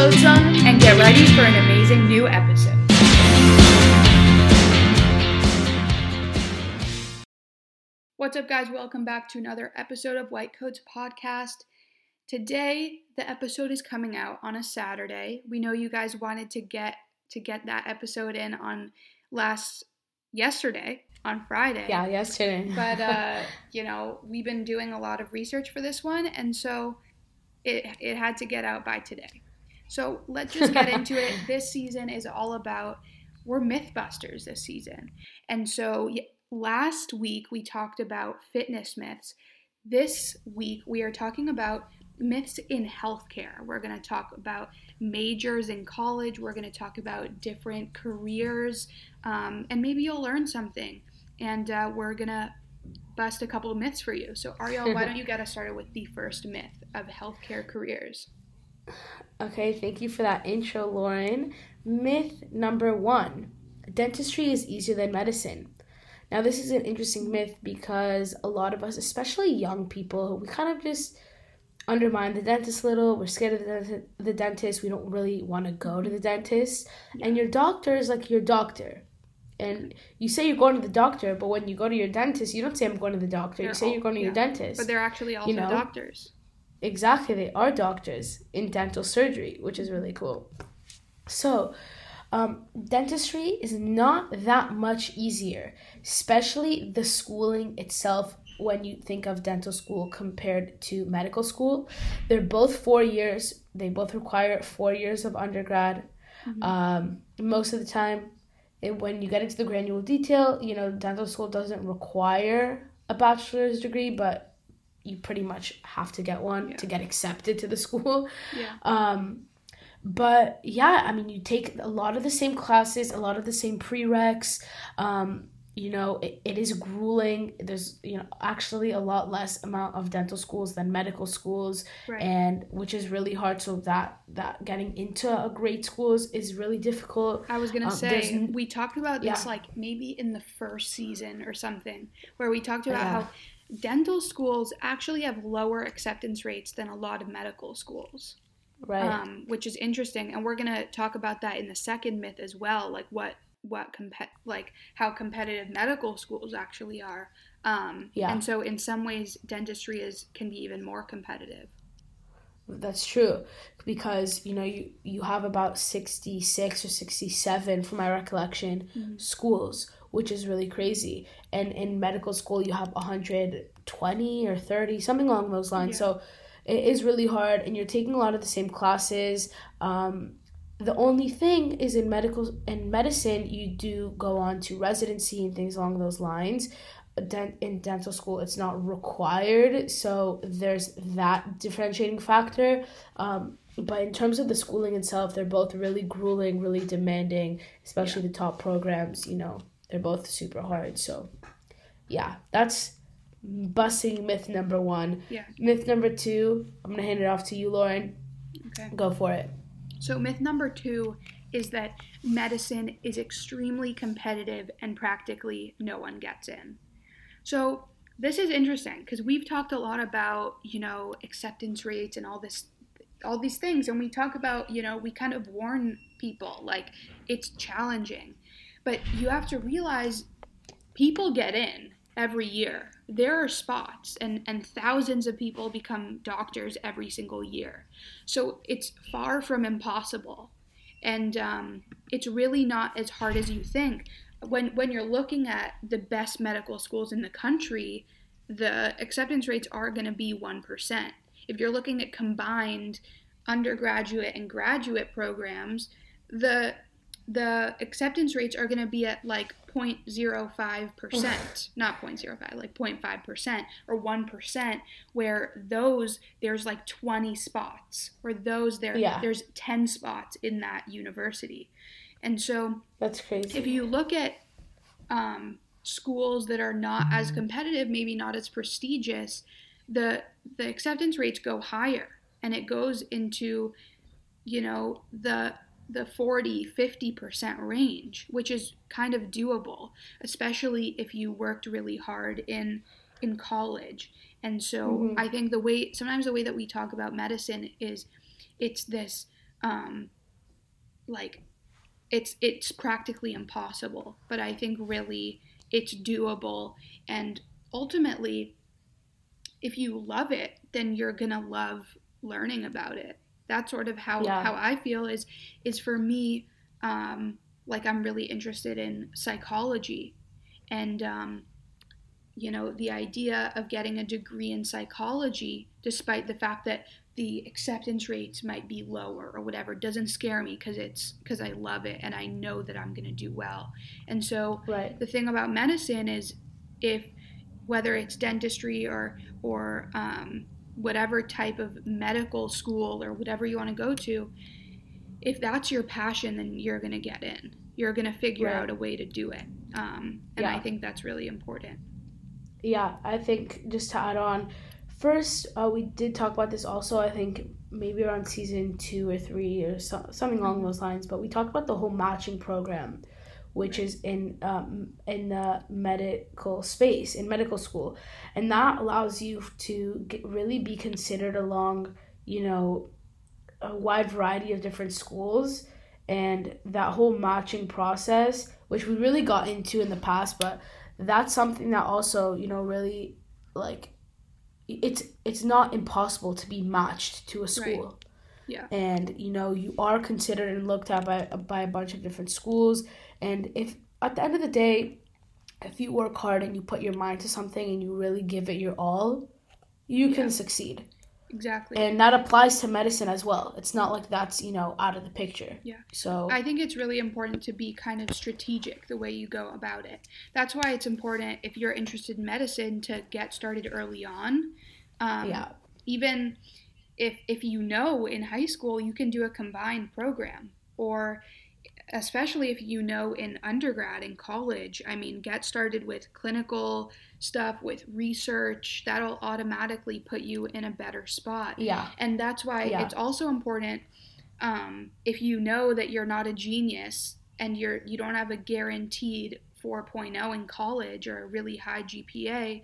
on and get ready for an amazing new episode. What's up, guys? Welcome back to another episode of White Coats Podcast. Today, the episode is coming out on a Saturday. We know you guys wanted to get to get that episode in on last yesterday on Friday. Yeah, yesterday. but uh, you know, we've been doing a lot of research for this one, and so it it had to get out by today. So let's just get into it. This season is all about we're MythBusters this season, and so last week we talked about fitness myths. This week we are talking about myths in healthcare. We're going to talk about majors in college. We're going to talk about different careers, um, and maybe you'll learn something. And uh, we're going to bust a couple of myths for you. So, Ariel, why don't you get us started with the first myth of healthcare careers? Okay, thank you for that intro, Lauren. Myth number one dentistry is easier than medicine. Now, this is an interesting myth because a lot of us, especially young people, we kind of just undermine the dentist a little. We're scared of the, dentist. The dentist. We don't really want to go to the dentist. And your doctor is like your doctor. And you say you're going to the doctor, but when you go to your dentist, you don't say I'm going to the doctor. They're you say all, you're going to yeah. your dentist. But they're actually also you know? doctors. Exactly, they are doctors in dental surgery, which is really cool. So, um, dentistry is not that much easier, especially the schooling itself when you think of dental school compared to medical school. They're both four years, they both require four years of undergrad. Mm-hmm. Um, most of the time, it, when you get into the granular detail, you know, dental school doesn't require a bachelor's degree, but you pretty much have to get one yeah. to get accepted to the school. Yeah. Um, but yeah, I mean, you take a lot of the same classes, a lot of the same prereqs. Um, you know it, it is grueling there's you know actually a lot less amount of dental schools than medical schools right. and which is really hard so that that getting into a great schools is really difficult i was gonna um, say we talked about this yeah. like maybe in the first season or something where we talked about yeah. how dental schools actually have lower acceptance rates than a lot of medical schools right um, which is interesting and we're gonna talk about that in the second myth as well like what what comp- like how competitive medical schools actually are. Um, yeah. And so in some ways, dentistry is can be even more competitive. That's true because you know you you have about 66 or 67 from my recollection mm-hmm. schools which is really crazy and in medical school you have 120 or 30 something along those lines. Yeah. so it is really hard and you're taking a lot of the same classes. Um, the only thing is in medical in medicine you do go on to residency and things along those lines. In dental school it's not required so there's that differentiating factor. Um, but in terms of the schooling itself they're both really grueling really demanding especially yeah. the top programs you know they're both super hard so yeah that's busting myth number one. Yeah. Myth number two i'm gonna hand it off to you lauren. Okay. Go for it. So, myth number two is that medicine is extremely competitive and practically no one gets in. So, this is interesting because we've talked a lot about, you know, acceptance rates and all this all these things and we talk about, you know, we kind of warn people like it's challenging. But you have to realize people get in every year. There are spots, and, and thousands of people become doctors every single year. So it's far from impossible. And um, it's really not as hard as you think. When, when you're looking at the best medical schools in the country, the acceptance rates are going to be 1%. If you're looking at combined undergraduate and graduate programs, the the acceptance rates are going to be at like 0.05%, not 0.05, like 0.5% or 1%, where those, there's like 20 spots, or those, there, yeah. there's 10 spots in that university. And so, that's crazy. If you look at um, schools that are not as mm-hmm. competitive, maybe not as prestigious, the, the acceptance rates go higher and it goes into, you know, the the 40 50% range which is kind of doable especially if you worked really hard in in college and so mm-hmm. i think the way sometimes the way that we talk about medicine is it's this um, like it's it's practically impossible. But I think really it's doable, and ultimately, if you love it, then you're gonna love learning about it. That's sort of how Yeah. how I feel is is for me. Um, like I'm really interested in psychology, and um, you know the idea of getting a degree in psychology, despite the fact that the acceptance rates might be lower or whatever, doesn't scare me because it's because I love it and I know that I'm going to do well. And so Right. the thing about medicine is if whether it's dentistry or or um, whatever type of medical school or whatever you want to go to if that's your passion then you're going to get in you're going to figure Right. out a way to do it um, and i think that's really important Yeah, I think just to add on, first uh, we did talk about this also. I think maybe around season two or three or so, something along those lines. But we talked about the whole matching program, which is in um, in the medical space in medical school, and that allows you to get, really be considered along, you know, a wide variety of different schools. And that whole matching process, which we really got into in the past, but that's something that also you know really like it's it's not impossible to be matched to a school Yeah. and you know you are considered and looked at by by a bunch of different schools and if at the end of the day if you work hard and you put your mind to something and you really give it your all you can succeed exactly and that applies to medicine as well it's not like that's you know out of the picture Yeah. so I think it's really important to be kind of strategic the way you go about it. That's why it's important if you're interested in medicine to get started early on. Um, yeah Even if if you know in high school you can do a combined program, or especially if you know in undergrad and college. I mean, get started with clinical stuff, with research. That'll automatically put you in a better spot yeah and that's why Yeah. it's also important um, if you know that you're not a genius and you're you don't have a guaranteed 4.0 in college or a really high GPA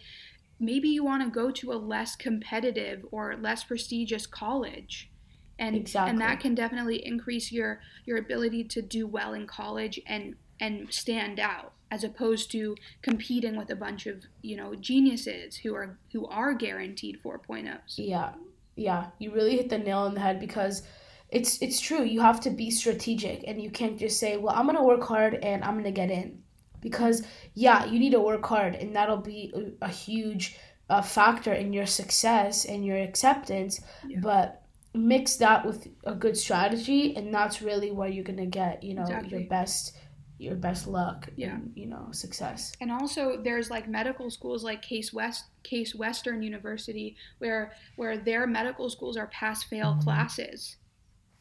maybe you want to go to a less competitive or less prestigious college. And Exactly. and that can definitely increase your your ability to do well in college and and stand out as opposed to competing with a bunch of you know geniuses who are who are guaranteed 4.0s Yeah, yeah, you really hit the nail on the head because it's it's true. You have to be strategic, and you can't just say, "Well, I'm gonna work hard and I'm gonna get in," because yeah, you need to work hard, and that'll be a, huge uh, factor in your success and your acceptance. Yeah. But mix that with a good strategy, and that's really where you're gonna get, you know, Exactly. your best your best luck. Yeah. and, you know, success. And also, there's like medical schools like Case West, Case Western University, where where their medical schools are pass fail classes.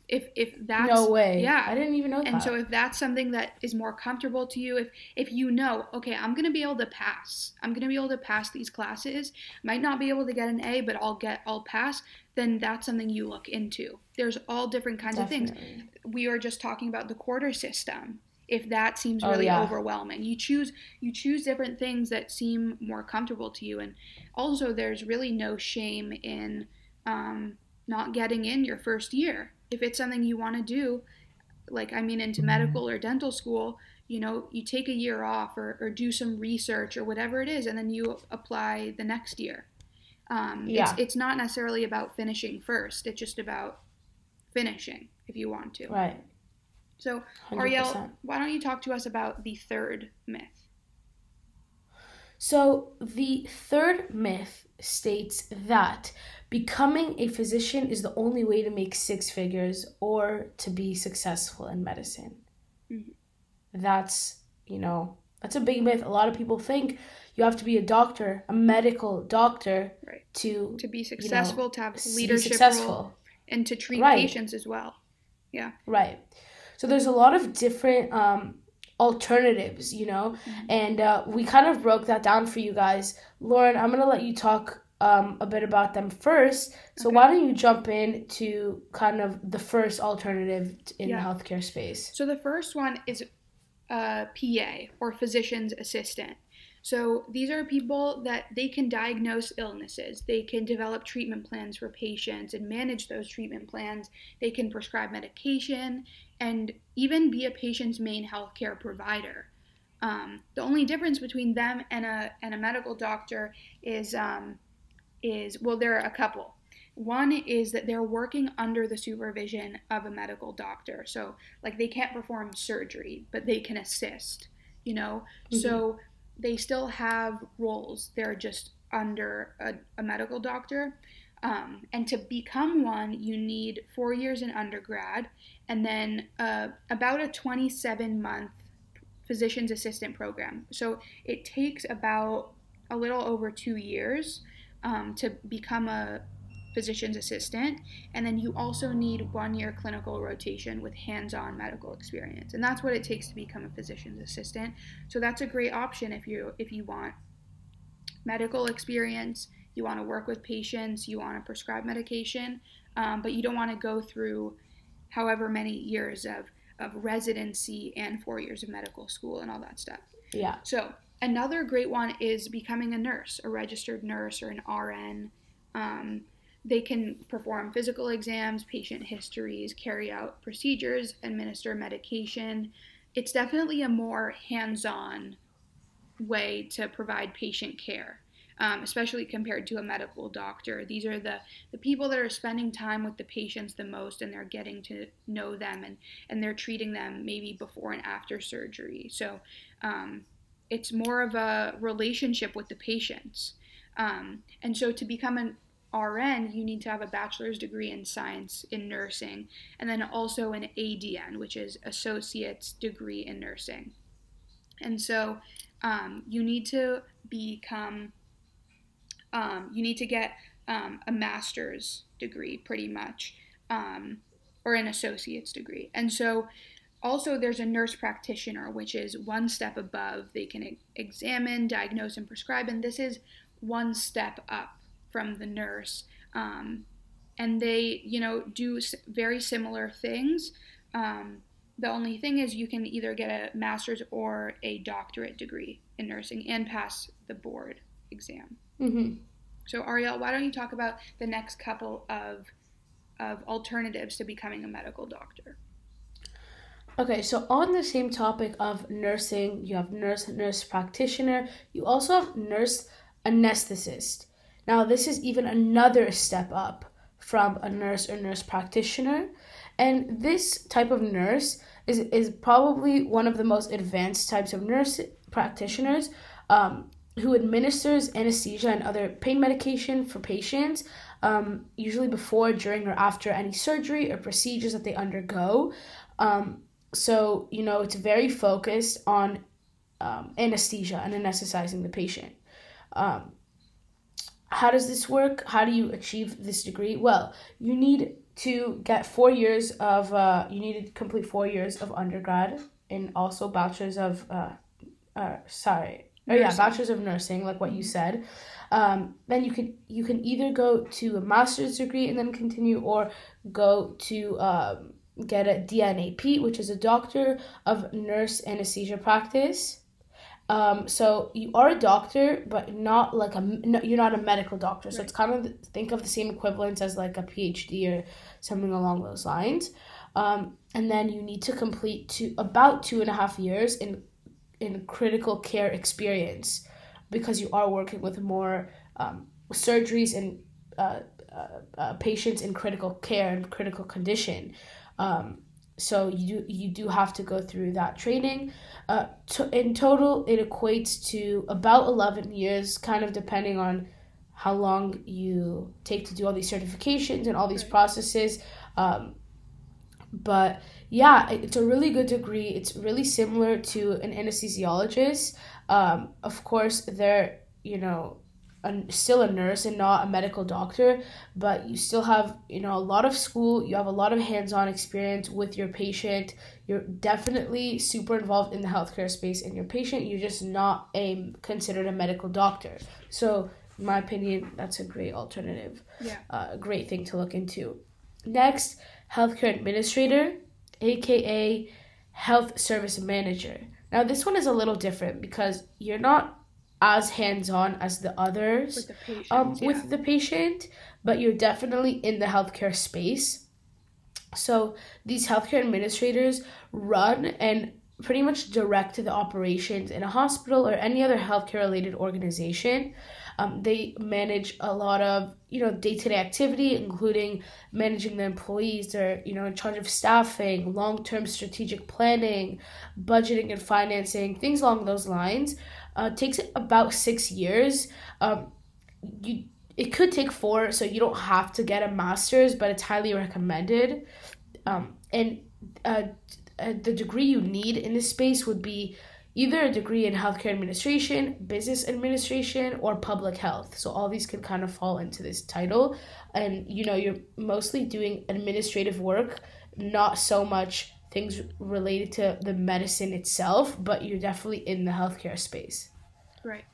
If if that's no way. yeah. I didn't even know that. and so if that's something that is more comfortable to you, if if you know, okay, I'm gonna be able to pass, I'm gonna be able to pass these classes. Might not be able to get an A, but I'll get I'll pass. Then that's something you look into. There's all different kinds of things we were just talking about the quarter system if that seems Oh, really yeah. overwhelming you choose you choose different things that seem more comfortable to you and also there's really no shame in um, not getting in your first year if it's something you want to do like i mean into medical or dental school you know you take a year off or, or do some research or whatever it is and then you apply the next year um, Yeah. it's, it's not necessarily about finishing first it's just about finishing if you want to Right. so, 100%. Ariel, why don't you talk to us about the third myth? So, the third myth states that becoming a physician is the only way to make six figures or to be successful in medicine. Mhm. That's, you know, that's a big myth. A lot of people think you have to be a doctor, a medical doctor, Right. to To be successful, to have leadership successful. role, and to treat Right. patients as well. Yeah. Right. So there's a lot of different um, alternatives, you know, Mhm. and uh, we kind of broke that down for you guys. Lauren, I'm gonna let you talk um, a bit about them first. So Okay. why don't you jump in to kind of the first alternative in Yeah. the healthcare space? So the first one is uh, PA or physician's assistant. So these are people that they can diagnose illnesses, they can develop treatment plans for patients and manage those treatment plans, they can prescribe medication, and even be a patient's main healthcare provider. Um, the only difference between them and a and a medical doctor is um, is well, there are a couple. One is that they're working under the supervision of a medical doctor, so like they can't perform surgery, but they can assist. You know, mm-hmm. so they still have roles. They're just under a, a medical doctor. Um, and to become one, you need four years in undergrad and then uh, about a 27 month physician's assistant program. So it takes about a little over two years um, to become a physician's assistant. And then you also need one year clinical rotation with hands on medical experience. And that's what it takes to become a physician's assistant. So that's a great option if you if you want medical experience, you want to work with patients, you want to prescribe medication, um, but you don't want to go through however many years of, of residency and four years of medical school and all that stuff. Yeah. So another great one is becoming a nurse, a registered nurse or an RN. Um, they can perform physical exams, patient histories, carry out procedures, administer medication. It's definitely a more hands on way to provide patient care, um, especially compared to a medical doctor. These are the, the people that are spending time with the patients the most and they're getting to know them and, and they're treating them maybe before and after surgery. So um, it's more of a relationship with the patients. Um, and so to become an RN, you need to have a bachelor's degree in science in nursing, and then also an ADN, which is associate's degree in nursing. And so um, you need to become, um, you need to get um, a master's degree pretty much, um, or an associate's degree. And so also there's a nurse practitioner, which is one step above. They can examine, diagnose, and prescribe, and this is one step up from the nurse. Um, and they, you know, do very similar things. Um, the only thing is you can either get a master's or a doctorate degree in nursing and pass the board exam. Mm-hmm. So Ariel, why don't you talk about the next couple of of alternatives to becoming a medical doctor? Okay, so on the same topic of nursing, you have nurse, nurse practitioner. You also have nurse anesthetist. Now, this is even another step up from a nurse or nurse practitioner. And this type of nurse is, is probably one of the most advanced types of nurse practitioners um, who administers anesthesia and other pain medication for patients, um, usually before, during, or after any surgery or procedures that they undergo. Um, so, you know, it's very focused on um, anesthesia and anesthetizing the patient. Um, how does this work? How do you achieve this degree? Well, you need to get four years of, uh, you need to complete four years of undergrad and also bachelor's of, uh, uh, sorry, oh yeah, bachelor's of nursing, like what you said. Um, then you can you can either go to a master's degree and then continue, or go to um, get a DNAP, which is a doctor of nurse anesthesia practice. Um, so you are a doctor, but not like a no, you're not a medical doctor. So right. it's kind of think of the same equivalence as like a PhD or something along those lines. Um, and then you need to complete two about two and a half years in in critical care experience because you are working with more um, surgeries and uh, uh, uh, patients in critical care and critical condition. Um, so you do, you do have to go through that training. Uh, to, in total, it equates to about 11 years, kind of depending on how long you take to do all these certifications and all these processes. Um, but yeah, it's a really good degree. It's really similar to an anesthesiologist. Um, of course, they're you know a, still a nurse and not a medical doctor, but you still have, you know, a lot of school, you have a lot of hands-on experience with your patient. You're definitely super involved in the healthcare space and your patient, you're just not a considered a medical doctor. So, in my opinion, that's a great alternative. Yeah. Uh, a great thing to look into. Next, healthcare administrator, aka health service manager. Now, this one is a little different because you're not as hands on as the others with the patient. um, yeah. with the patient, but you're definitely in the healthcare space. So these healthcare administrators run and pretty much direct the operations in a hospital or any other healthcare related organization. Um, they manage a lot of you know day to day activity, including managing the employees. They're you know in charge of staffing, long term strategic planning, budgeting and financing, things along those lines. Uh, takes about six years. Um, you it could take four, so you don't have to get a master's, but it's highly recommended. Um, and uh, uh, the degree you need in this space would be either a degree in healthcare administration, business administration, or public health. So all these can kind of fall into this title. And you know, you're mostly doing administrative work, not so much things related to the medicine itself, but you're definitely in the healthcare space. Right.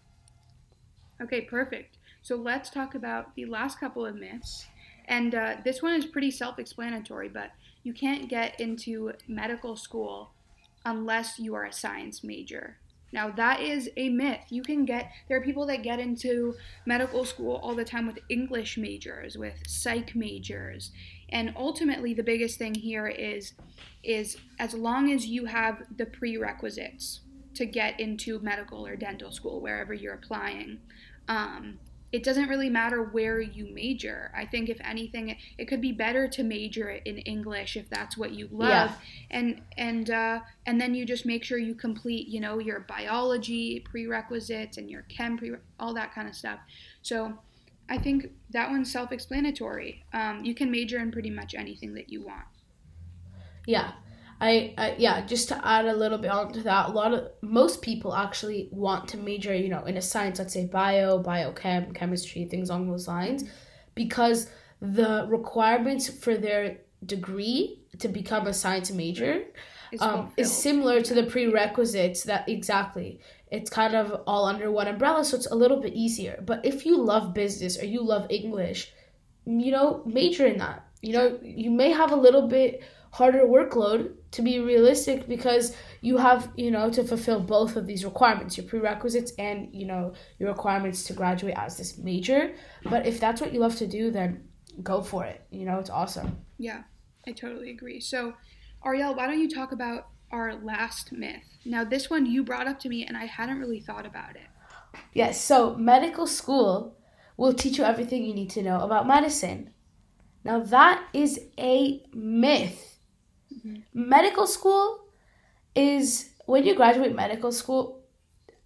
Okay, perfect. So let's talk about the last couple of myths. And uh, this one is pretty self explanatory, but you can't get into medical school unless you are a science major. Now, that is a myth. You can get, there are people that get into medical school all the time with English majors, with psych majors. And ultimately, the biggest thing here is, is as long as you have the prerequisites to get into medical or dental school, wherever you're applying, um, it doesn't really matter where you major. I think if anything, it could be better to major in English if that's what you love, Yeah. and and uh, and then you just make sure you complete, you know, your biology prerequisites and your chem pre, all that kind of stuff. So. I think that one's self-explanatory. Um, you can major in pretty much anything that you want. Yeah. I, I yeah, just to add a little bit onto that, a lot of most people actually want to major, you know, in a science, let's say bio, biochem, chemistry, things along those lines, because the requirements for their degree to become a science major um, is similar to the prerequisites that exactly it's kind of all under one umbrella so it's a little bit easier. But if you love business or you love english you know major in that. You know you may have a little bit harder workload to be realistic because you have you know to fulfill both of these requirements your prerequisites and you know your requirements to graduate as this major. But if that's what you love to do then go for it. You know it's awesome. Yeah, I totally agree. So, Ariel, why don't you talk about our last myth? Now, this one you brought up to me, and I hadn't really thought about it. Yes, so medical school will teach you everything you need to know about medicine. Now, that is a myth. Mm-hmm. Medical school is when you graduate medical school,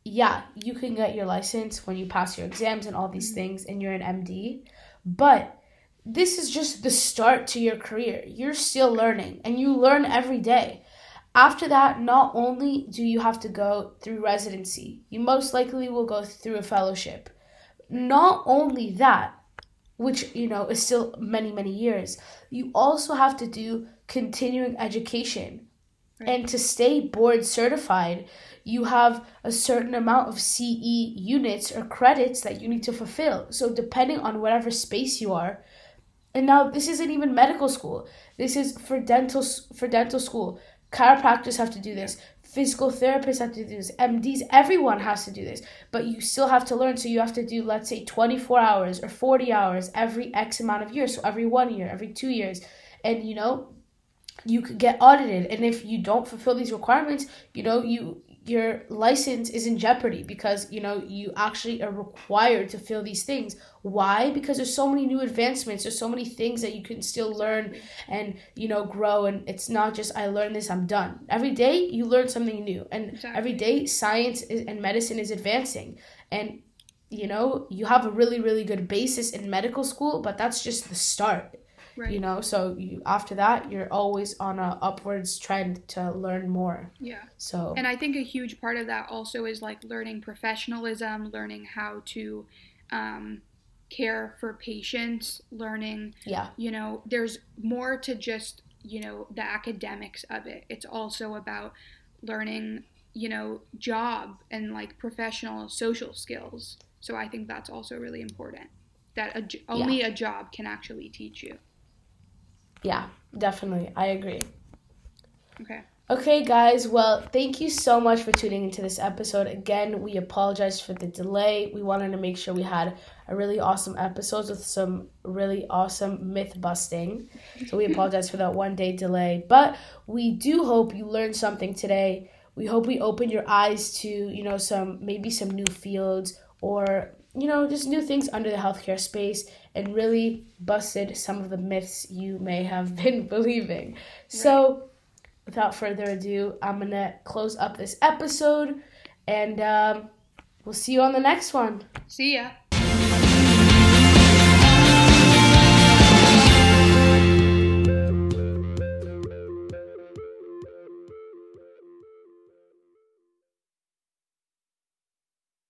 yeah, you can get your license when you pass your exams and all these mm-hmm. things and you're an MD, but this is just the start to your career. You're still learning and you learn every day. After that, not only do you have to go through residency, you most likely will go through a fellowship. Not only that, which you know is still many many years, you also have to do continuing education. And to stay board certified, you have a certain amount of CE units or credits that you need to fulfill. So depending on whatever space you are, and now this isn't even medical school. This is for dental for dental school. Chiropractors have to do this. Physical therapists have to do this. MDs, everyone has to do this. But you still have to learn. So you have to do, let's say, 24 hours or 40 hours every X amount of years. So every one year, every two years. And, you know, you could get audited. And if you don't fulfill these requirements, you know, you your license is in jeopardy because you know you actually are required to fill these things. Why? Because there's so many new advancements. There's so many things that you can still learn and you know grow. And it's not just i learned this i'm done. Every day you learn something new. And Exactly. every day science is, and medicine is advancing. And you know you have a really really good basis in medical school but that's just the start Right. you know so you after that you're always on a upwards trend to learn more Yeah. so And I think a huge part of that also is like learning professionalism, learning how to um, care for patients, learning yeah you know, there's more to just, you know, the academics of it. It's also about learning, you know, job and like professional social skills. So I think that's also really important that a, only a job can actually teach you. Yeah definitely i agree Okay. Okay, guys. Well, thank you so much for tuning into this episode. Again, we apologize for the delay. We wanted to make sure we had a really awesome episode with some really awesome myth busting. So we apologize for that one day delay. But we do hope you learned something today. We hope we opened your eyes to, you know, some maybe some new fields or, you know, just new things under the healthcare space and really busted some of the myths you may have been believing. Right. So without further ado, I'm going to close up this episode and um, we'll see you on the next one. See ya.